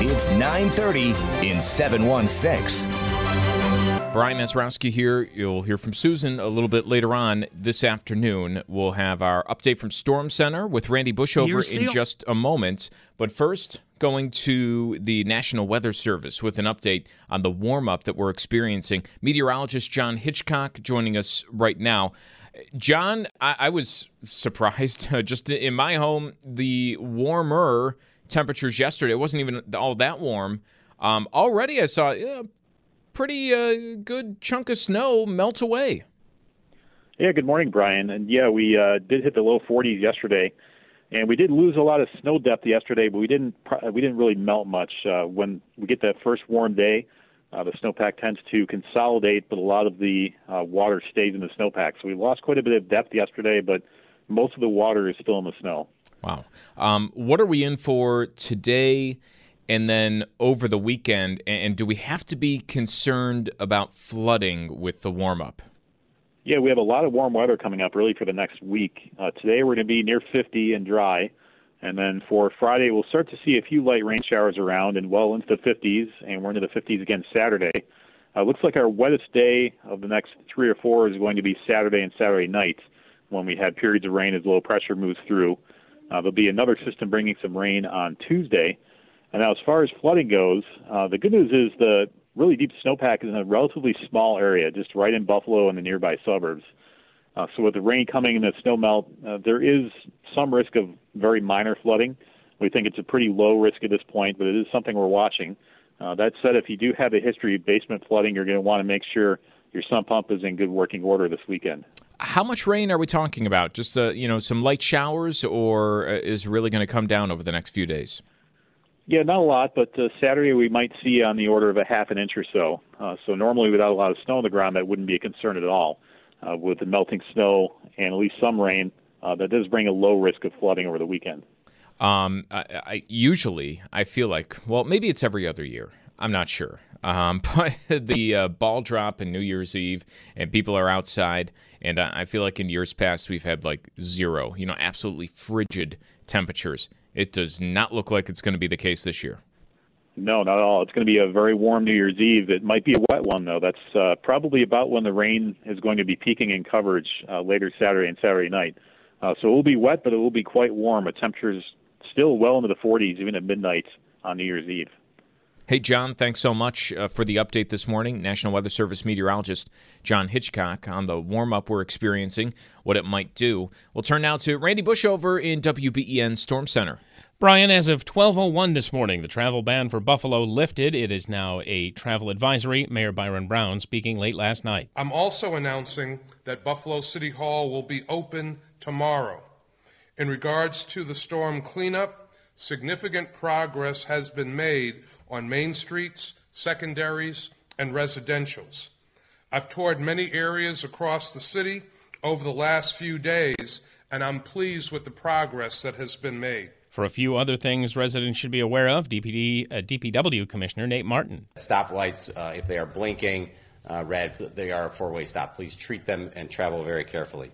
It's 9:30 in 716. Brian Mazurowski here. You'll hear from Susan a little bit later on this afternoon. We'll have our update from Storm Center with Randy Bushover in just a moment. But first, going to the National Weather Service with an update on the warm up that we're experiencing. Meteorologist John Hitchcock joining us right now. John, I, I was surprised. just in my home, the warmer temperatures yesterday, it wasn't even all that warm. Um, already, I saw a pretty uh, good chunk of snow melt away. Yeah, good morning, Brian. And yeah, we uh, did hit the low 40s yesterday, and we did lose a lot of snow depth yesterday, but we didn't we didn't really melt much. Uh, when we get that first warm day, uh, the snowpack tends to consolidate, but a lot of the uh, water stays in the snowpack. So we lost quite a bit of depth yesterday, but most of the water is still in the snow. Wow. Um, what are we in for today? and then over the weekend? And do we have to be concerned about flooding with the warm up? Yeah, we have a lot of warm weather coming up really for the next week. Uh, today we're going to be near 50 and dry. And then for Friday, we'll start to see a few light rain showers around and well into the 50s, and we're into the 50s again Saturday. Uh, looks like our wettest day of the next three or four is going to be Saturday and Saturday night when we had periods of rain as low pressure moves through. Uh, there'll be another system bringing some rain on Tuesday. And now, as far as flooding goes, uh, the good news is the really deep snowpack is in a relatively small area, just right in Buffalo and the nearby suburbs. Uh, so, with the rain coming and the snow melt, uh, there is some risk of very minor flooding. We think it's a pretty low risk at this point, but it is something we're watching. Uh, that said, if you do have a history of basement flooding, you're going to want to make sure your sump pump is in good working order this weekend. How much rain are we talking about? Just uh, you know, some light showers, or uh, is really going to come down over the next few days? Yeah, not a lot, but uh, Saturday we might see on the order of a half an inch or so. Uh, so normally, without a lot of snow on the ground, that wouldn't be a concern at all. Uh, with the melting snow and at least some rain, uh, that does bring a low risk of flooding over the weekend. Um, I, I usually I feel like well maybe it's every other year. I'm not sure. Um, but the uh, ball drop and New Year's Eve, and people are outside, and I feel like in years past we've had like zero, you know, absolutely frigid temperatures. It does not look like it's going to be the case this year. No, not at all. It's going to be a very warm New Year's Eve. It might be a wet one, though. That's uh, probably about when the rain is going to be peaking in coverage uh, later Saturday and Saturday night. Uh, so it will be wet, but it will be quite warm. A temperatures still well into the 40s, even at midnight on New Year's Eve. Hey, John, thanks so much uh, for the update this morning. National Weather Service meteorologist John Hitchcock on the warm up we're experiencing, what it might do. We'll turn now to Randy Bushover in WBEN Storm Center. Brian, as of 12:01 this morning, the travel ban for Buffalo lifted. It is now a travel advisory. Mayor Byron Brown speaking late last night. I'm also announcing that Buffalo City Hall will be open tomorrow. In regards to the storm cleanup, significant progress has been made on main streets, secondaries, and residentials. I've toured many areas across the city over the last few days, and I'm pleased with the progress that has been made. For a few other things residents should be aware of, DPD, uh, DPW Commissioner Nate Marton. Stoplights, uh, if they are blinking uh, red, they are a four way stop. Please treat them and travel very carefully.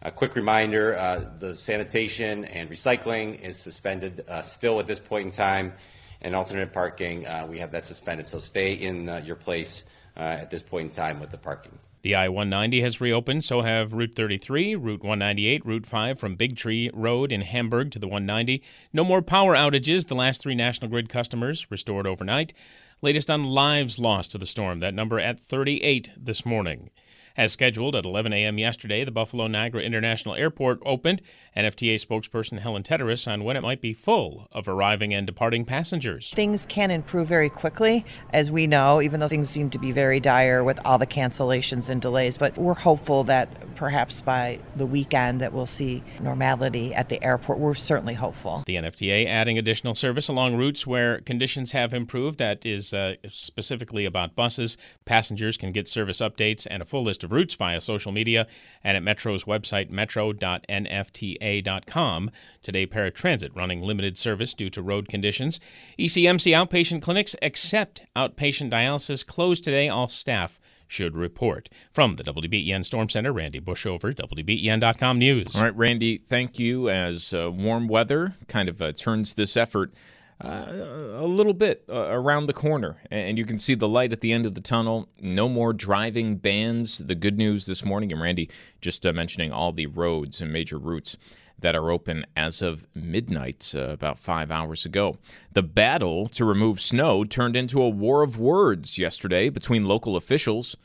A quick reminder uh, the sanitation and recycling is suspended uh, still at this point in time, and alternate parking, uh, we have that suspended. So stay in your place at this point in time with the parking. The I 190 has reopened, so have Route 33, Route 198, Route 5 from Big Tree Road in Hamburg to the 190. No more power outages. The last three National Grid customers restored overnight. Latest on lives lost to the storm, that number at 38 this morning. As scheduled at 11 a.m. yesterday, the Buffalo Niagara International Airport opened. NFTA spokesperson Helen Tederous on when it might be full of arriving and departing passengers. Things can improve very quickly, as we know, even though things seem to be very dire with all the cancellations and delays. But we're hopeful that perhaps by the weekend that we'll see normality at the airport. We're certainly hopeful. The NFTA adding additional service along routes where conditions have improved. That is uh, specifically about buses. Passengers can get service updates and a full list of of routes via social media and at Metro's website, metro.nfta.com. Today, paratransit running limited service due to road conditions. ECMC outpatient clinics, except outpatient dialysis, closed today. All staff should report. From the WBEN Storm Center, Randy Bushover, WBEN.com News. All right, Randy, thank you. As uh, warm weather kind of uh, turns this effort a little bit uh, around the corner, and you can see the light at the end of the tunnel. No more driving bans. The good news this morning, and Randy just uh, mentioning all the roads and major routes that are open as of midnight, uh, about five hours ago. The battle to remove snow turned into a war of words yesterday between local officials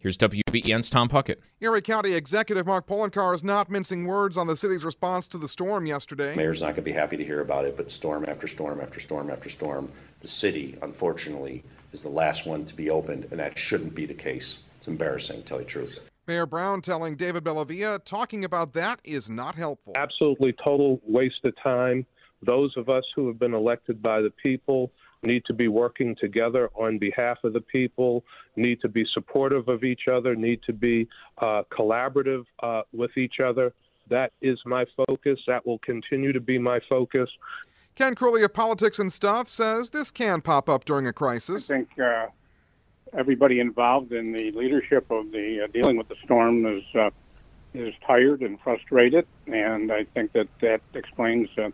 Here's WBEN's Tom Puckett. Erie County Executive Mark Poloncarz is not mincing words on the city's response to the storm yesterday. Mayor's not going to be happy to hear about it, but storm after storm after storm after storm, the city, unfortunately, is the last one to be opened, and that shouldn't be the case. It's embarrassing, to tell you the truth. Mayor Brown telling David Bellavia talking about that is not helpful. Absolutely total waste of time. Those of us who have been elected by the people need to be working together on behalf of the people, need to be supportive of each other, need to be uh, collaborative uh, with each other. That is my focus. That will continue to be my focus. Ken Kruly of Politics and Stuff says this can pop up during a crisis. I think uh, everybody involved in the leadership of the uh, dealing with the storm is uh, is tired and frustrated, and I think that that explains uh,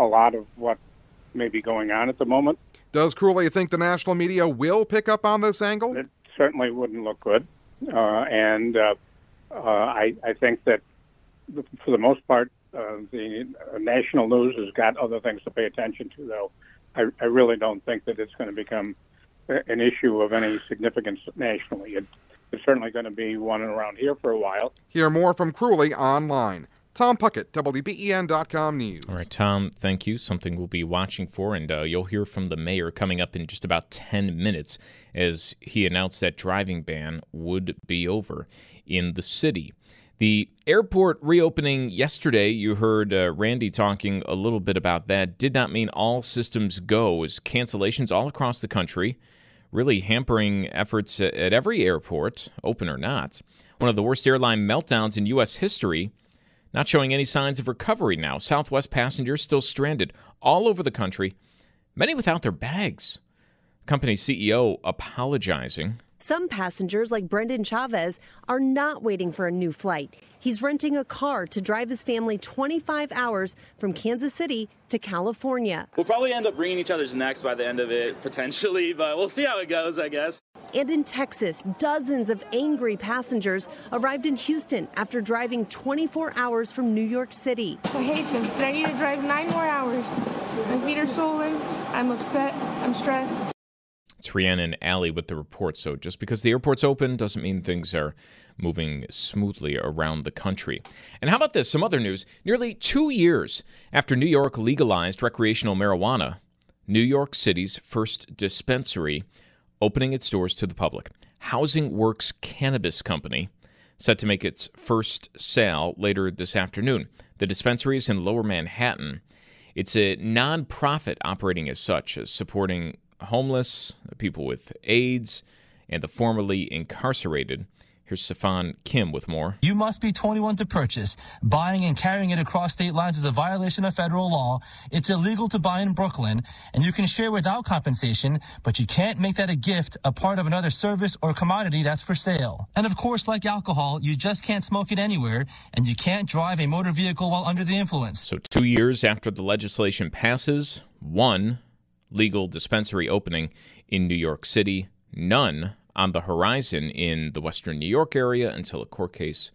a lot of what may be going on at the moment. Does Kruly think the national media will pick up on this angle? It certainly wouldn't look good. Uh, and uh, uh, I, I, think that for the most part, uh, the national news has got other things to pay attention to, though. I, I really don't think that it's going to become an issue of any significance nationally. It, it's certainly going to be one around here for a while. Hear more from Kruly online. Tom Puckett, WBEN.com News. All right, Tom, thank you. Something we'll be watching for, and uh, you'll hear from the mayor coming up in just about 10 minutes as he announced that driving ban would be over in the city. The airport reopening yesterday, you heard uh, Randy talking a little bit about that, did not mean all systems go, as cancellations all across the country, really hampering efforts at every airport, open or not. One of the worst airline meltdowns in U.S. history not showing any signs of recovery now. Southwest passengers still stranded all over the country, many without their bags. Company CEO apologizing. Some passengers, like Brendan Chavez, are not waiting for a new flight. He's renting a car to drive his family 25 hours from Kansas City to California. We'll probably end up bringing each other's necks by the end of it, potentially, but we'll see how it goes, I guess. And in Texas, dozens of angry passengers arrived in Houston after driving 24 hours from New York City. I hate this, but I need to drive nine more hours. My feet are swollen. I'm upset. I'm stressed. Rhiannon and Allie with the report. So just because the airport's open doesn't mean things are moving smoothly around the country. And how about this? Some other news. Nearly two years after New York legalized recreational marijuana, New York City's first dispensary opening its doors to the public. Housing Works Cannabis Company set to make its first sale later this afternoon. The dispensary is in Lower Manhattan. It's a nonprofit operating as such, as supporting homeless, people with AIDS, and the formerly incarcerated Here's Safan Kim with more. You must be 21 to purchase. Buying and carrying it across state lines is a violation of federal law. It's illegal to buy in Brooklyn, and you can share without compensation, but you can't make that a gift, a part of another service or commodity that's for sale. And of course, like alcohol, you just can't smoke it anywhere, and you can't drive a motor vehicle while under the influence. So, two years after the legislation passes, one legal dispensary opening in New York City, none on the horizon in the western New York area until a court case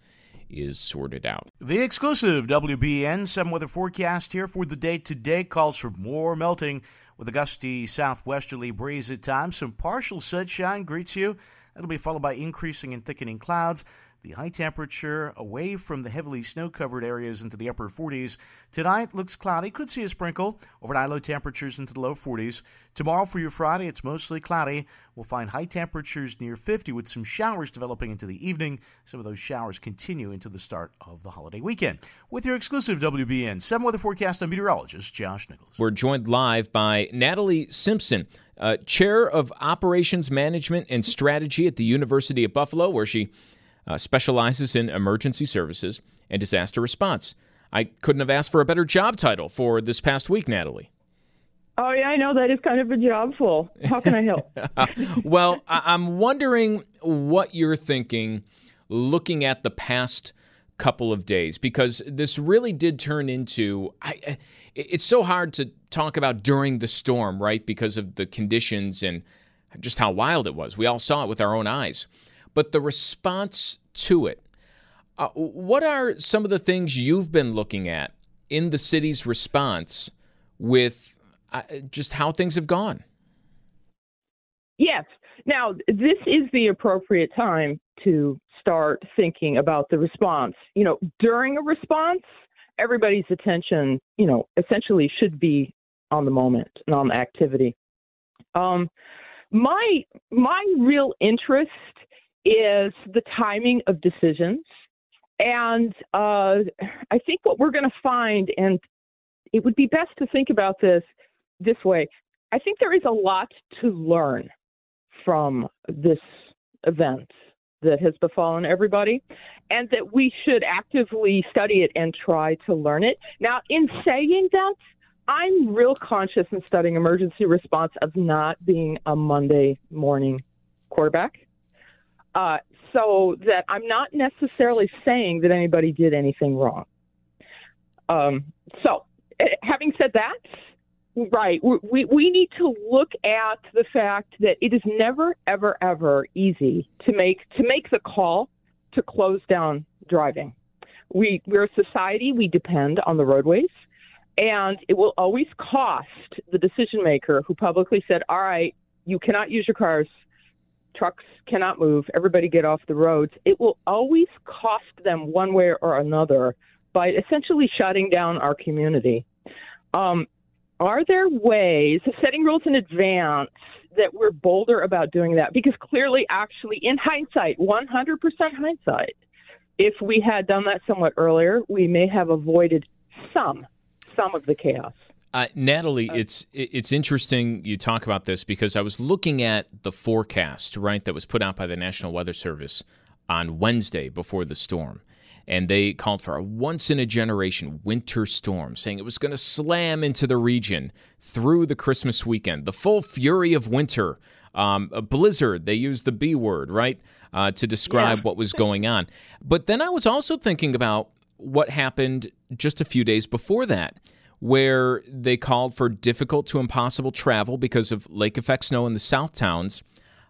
is sorted out. The exclusive WBN 7 weather forecast here for the day today calls for more melting with a gusty southwesterly breeze at times. Some partial sunshine greets you. That'll be followed by increasing and thickening clouds. The high temperature away from the heavily snow covered areas into the upper 40s. Tonight looks cloudy, could see a sprinkle. Overnight low temperatures into the low 40s. Tomorrow for your Friday, it's mostly cloudy. We'll find high temperatures near 50 with some showers developing into the evening. Some of those showers continue into the start of the holiday weekend. With your exclusive WBN 7 weather forecast, I'm meteorologist Josh Nichols. We're joined live by Natalie Simpson. Uh, chair of Operations Management and Strategy at the University of Buffalo, where she uh, specializes in emergency services and disaster response. I couldn't have asked for a better job title for this past week, Natalie. Oh, yeah, I know that is kind of a job full. How can I help? well, I- I'm wondering what you're thinking looking at the past couple of days because this really did turn into I, it's so hard to talk about during the storm right because of the conditions and just how wild it was we all saw it with our own eyes but the response to it. Uh, what are some of the things you've been looking at in the city's response with uh, just how things have gone? Yes. Now, this is the appropriate time to start thinking about the response. You know, during a response, everybody's attention, you know, essentially should be on the moment and on the activity. Um, my my real interest is the timing of decisions. And uh, I think what we're going to find, and it would be best to think about this this way I think there is a lot to learn from this event that has befallen everybody, and that we should actively study it and try to learn it. Now, in saying that, I'm real conscious in studying emergency response of not being a Monday morning quarterback. Uh, so that I'm not necessarily saying that anybody did anything wrong. Um, so, eh, having said that, right, we, we need to look at the fact that it is never, ever, ever easy to make to make the call to close down driving. We we're a society. We depend on the roadways, and it will always cost the decision maker who publicly said, "All right, you cannot use your cars trucks cannot move, everybody get off the roads, it will always cost them one way or another by essentially shutting down our community. Um, are there ways of setting rules in advance that we're bolder about doing that? Because clearly, actually, in hindsight, 100% hindsight, if we had done that somewhat earlier, we may have avoided some some of the chaos. Uh, Natalie, uh, it's it's interesting you talk about this because I was looking at the forecast, right, that was put out by the National Weather Service on Wednesday before the storm. And they called for a once in a generation winter storm, saying it was going to slam into the region through the Christmas weekend. The full fury of winter. Um, a blizzard, they used the B word, right, uh, to describe yeah. what was going on. But then I was also thinking about what happened just a few days before that where they called for difficult to impossible travel because of lake effect snow in the south towns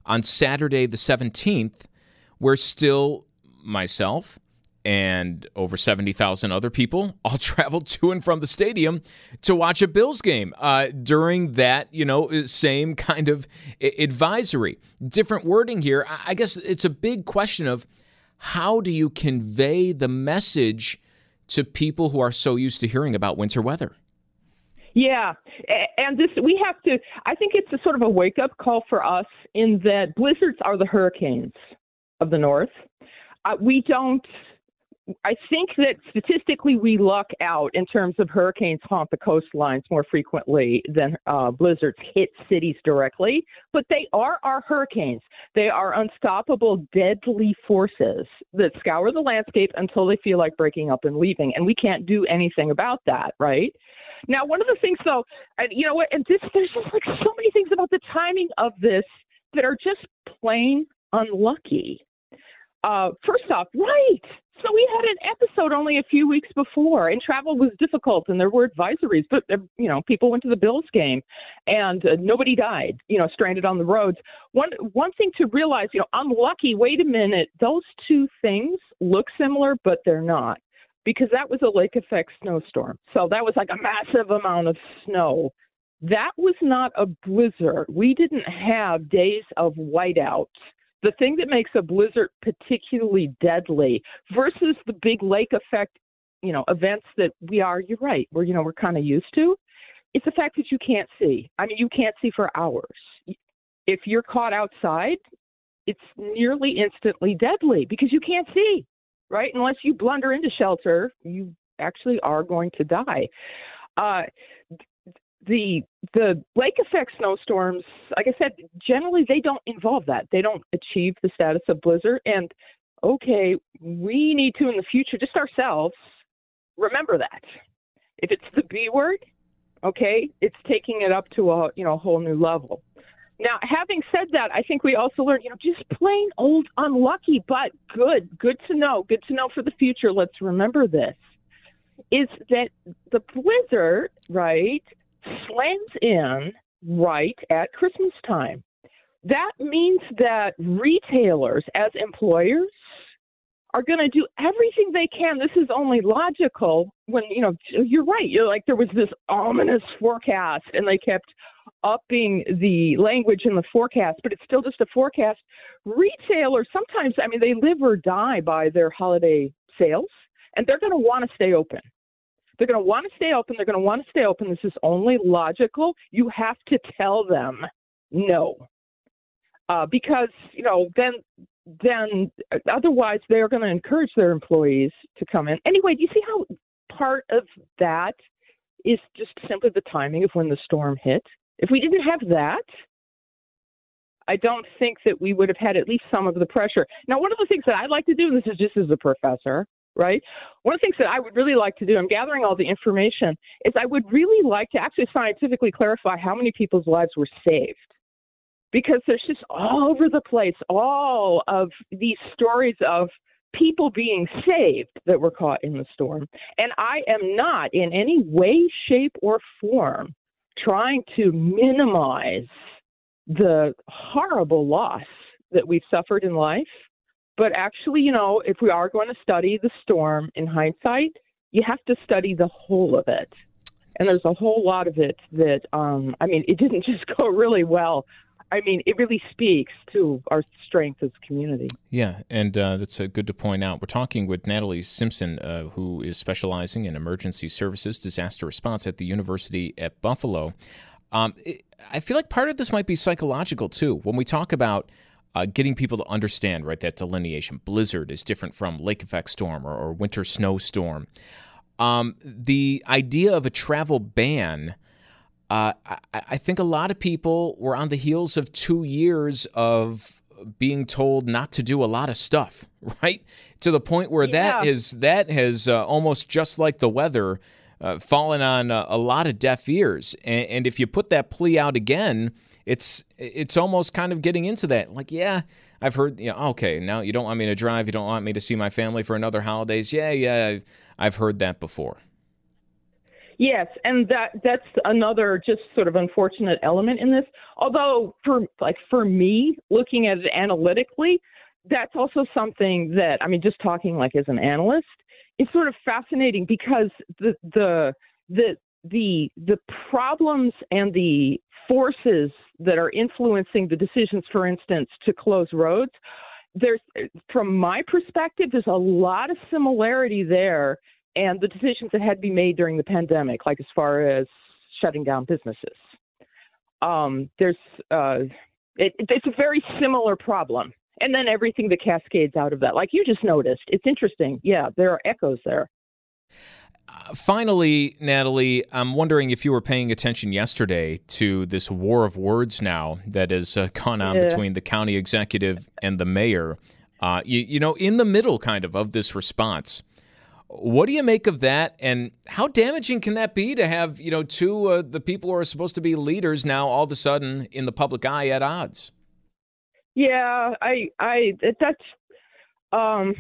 on Saturday the 17th, where still myself and over 70,000 other people all traveled to and from the stadium to watch a Bills game uh, during that, you know, same kind of advisory. Different wording here. I guess it's a big question of how do you convey the message to people who are so used to hearing about winter weather? Yeah, and this we have to. I think it's a sort of a wake up call for us in that blizzards are the hurricanes of the north. Uh, we don't I think that statistically we luck out in terms of hurricanes haunt the coastlines more frequently than uh, blizzards hit cities directly, but they are our hurricanes. They are unstoppable, deadly forces that scour the landscape until they feel like breaking up and leaving, and we can't do anything about that, right? Now, one of the things, though, and you know what, and this, there's just like so many things about the timing of this that are just plain unlucky. Uh, first off, right. So we had an episode only a few weeks before, and travel was difficult, and there were advisories. But uh, you know, people went to the Bills game, and uh, nobody died. You know, stranded on the roads. One one thing to realize, you know, I'm lucky. Wait a minute, those two things look similar, but they're not, because that was a lake effect snowstorm. So that was like a massive amount of snow. That was not a blizzard. We didn't have days of whiteouts the thing that makes a blizzard particularly deadly versus the big lake effect, you know, events that we are, you're right, we're, you know, we're kind of used to, it's the fact that you can't see. I mean, you can't see for hours. If you're caught outside, it's nearly instantly deadly because you can't see, right? Unless you blunder into shelter, you actually are going to die. Uh, the the lake effect snowstorms, like I said, generally they don't involve that. They don't achieve the status of blizzard. And okay, we need to in the future, just ourselves, remember that. If it's the B word, okay, it's taking it up to a you know a whole new level. Now, having said that, I think we also learned, you know, just plain old unlucky, but good, good to know, good to know for the future. Let's remember this: is that the blizzard, right? slams in right at Christmas time. That means that retailers, as employers, are going to do everything they can. This is only logical when, you know, you're right. You're like, there was this ominous forecast and they kept upping the language in the forecast, but it's still just a forecast. Retailers, sometimes, I mean, they live or die by their holiday sales and they're going to want to stay open. They're going to want to stay open. They're going to want to stay open. This is only logical. You have to tell them no, uh, because you know then then otherwise they're going to encourage their employees to come in. Anyway, do you see how part of that is just simply the timing of when the storm hit? If we didn't have that, I don't think that we would have had at least some of the pressure. Now, one of the things that I'd like to do, and this is just as a professor, right? One of the things that I would really like to do, I'm gathering all the information, is I would really like to actually scientifically clarify how many people's lives were saved. Because there's just all over the place all of these stories of people being saved that were caught in the storm. And I am not in any way, shape, or form trying to minimize the horrible loss that we've suffered in life but actually, you know, if we are going to study the storm in hindsight, you have to study the whole of it. And there's a whole lot of it that, um, I mean, it didn't just go really well. I mean, it really speaks to our strength as a community. Yeah, and uh, that's uh, good to point out. We're talking with Natalie Simpson, uh, who is specializing in emergency services, disaster response at the University at Buffalo. Um, it, I feel like part of this might be psychological too. When we talk about uh, getting people to understand right that delineation. Blizzard is different from lake effect storm or, or winter snowstorm. Um, the idea of a travel ban. Uh, I, I, think a lot of people were on the heels of two years of being told not to do a lot of stuff, right? To the point where yeah. that is that has uh, almost just like the weather uh, fallen on a, a, lot of deaf ears. And, and if you put that plea out again, it's it's almost kind of getting into that. Like, yeah, I've heard, you know, okay, now you don't want me to drive, you don't want me to see my family for another holidays. Yeah, yeah, I've heard that before. Yes, and that that's another just sort of unfortunate element in this. Although for like for me, looking at it analytically, that's also something that I mean, just talking like as an analyst, it's sort of fascinating because the the the the the problems and the forces that are influencing the decisions, for instance, to close roads, there's from my perspective, there's a lot of similarity there, and the decisions that had to be made during the pandemic, like as far as shutting down businesses. Um, there's uh, it, it's a very similar problem, and then everything that cascades out of that. Like you just noticed, it's interesting. Yeah, there are echoes there. Uh, finally, Natalie, I'm wondering if you were paying attention yesterday to this war of words now that has uh, gone on yeah. between the county executive and the mayor. Uh, you, you know, in the middle kind of of this response. What do you make of that, and how damaging can that be to have you know two uh, the people who are supposed to be leaders now all of a sudden in the public eye at odds? Yeah, I, I, that's, um,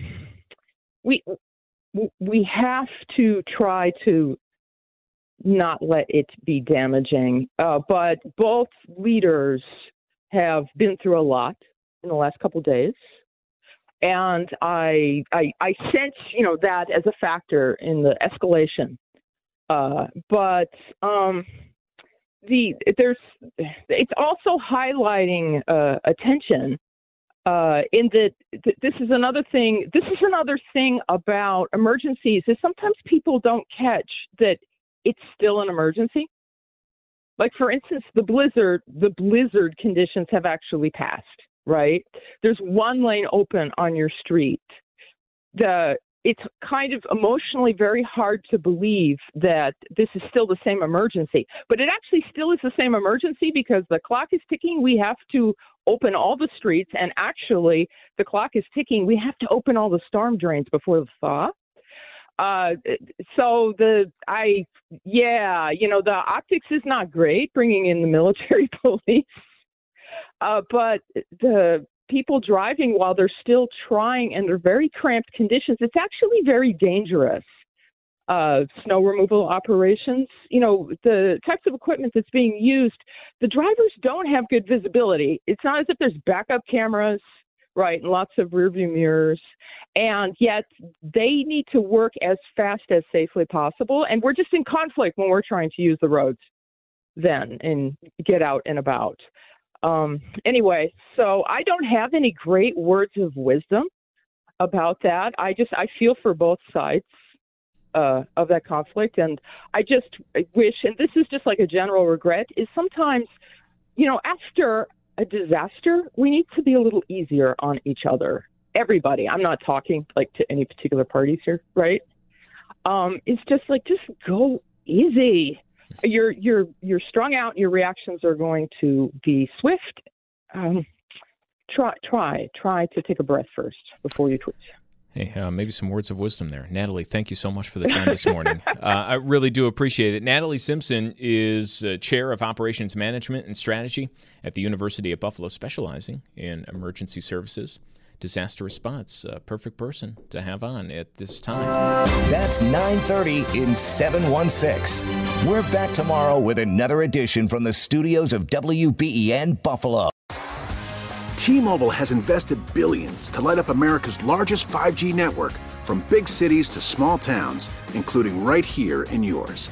we, we have to try to not let it be damaging. Uh, but both leaders have been through a lot in the last couple days. And I, I, I sense, you know, that as a factor in the escalation. Uh, but um, the there's it's also highlighting uh, attention uh, in that th- this is another thing. This is another thing about emergencies is sometimes people don't catch that it's still an emergency. Like for instance, the blizzard, the blizzard conditions have actually passed. Right? There's one lane open on your street. The it's kind of emotionally very hard to believe that this is still the same emergency. But it actually still is the same emergency because the clock is ticking. We have to open all the streets, and actually, the clock is ticking. We have to open all the storm drains before the thaw. Uh, so the I yeah, you know the optics is not great bringing in the military police, uh, but the people driving while they're still trying under very cramped conditions, it's actually very dangerous. Uh, snow removal operations, you know, the types of equipment that's being used, the drivers don't have good visibility. It's not as if there's backup cameras, right, and lots of rearview mirrors. And yet they need to work as fast as safely possible. And we're just in conflict when we're trying to use the roads then and get out and about. Um, anyway, so I don't have any great words of wisdom about that. I just I feel for both sides uh, of that conflict, and I just wish, and this is just like a general regret, is sometimes, you know, after a disaster, we need to be a little easier on each other. Everybody. I'm not talking like to any particular parties here, right? Um, it's just like just go easy you're you're you're strung out. Your reactions are going to be swift. Um, try try try to take a breath first before you tweet. Hey, uh, maybe some words of wisdom there. Natalie, thank you so much for the time this morning. uh, I really do appreciate it. Natalie Simpson is uh, Chair of Operations Management and Strategy at the University of Buffalo, specializing in emergency services disaster response. A perfect person to have on at this time. That's 9:30 in 716. We're back tomorrow with another edition from the studios of WBEN Buffalo. T-Mobile has invested billions to light up America's largest 5G network from big cities to small towns, including right here in yours.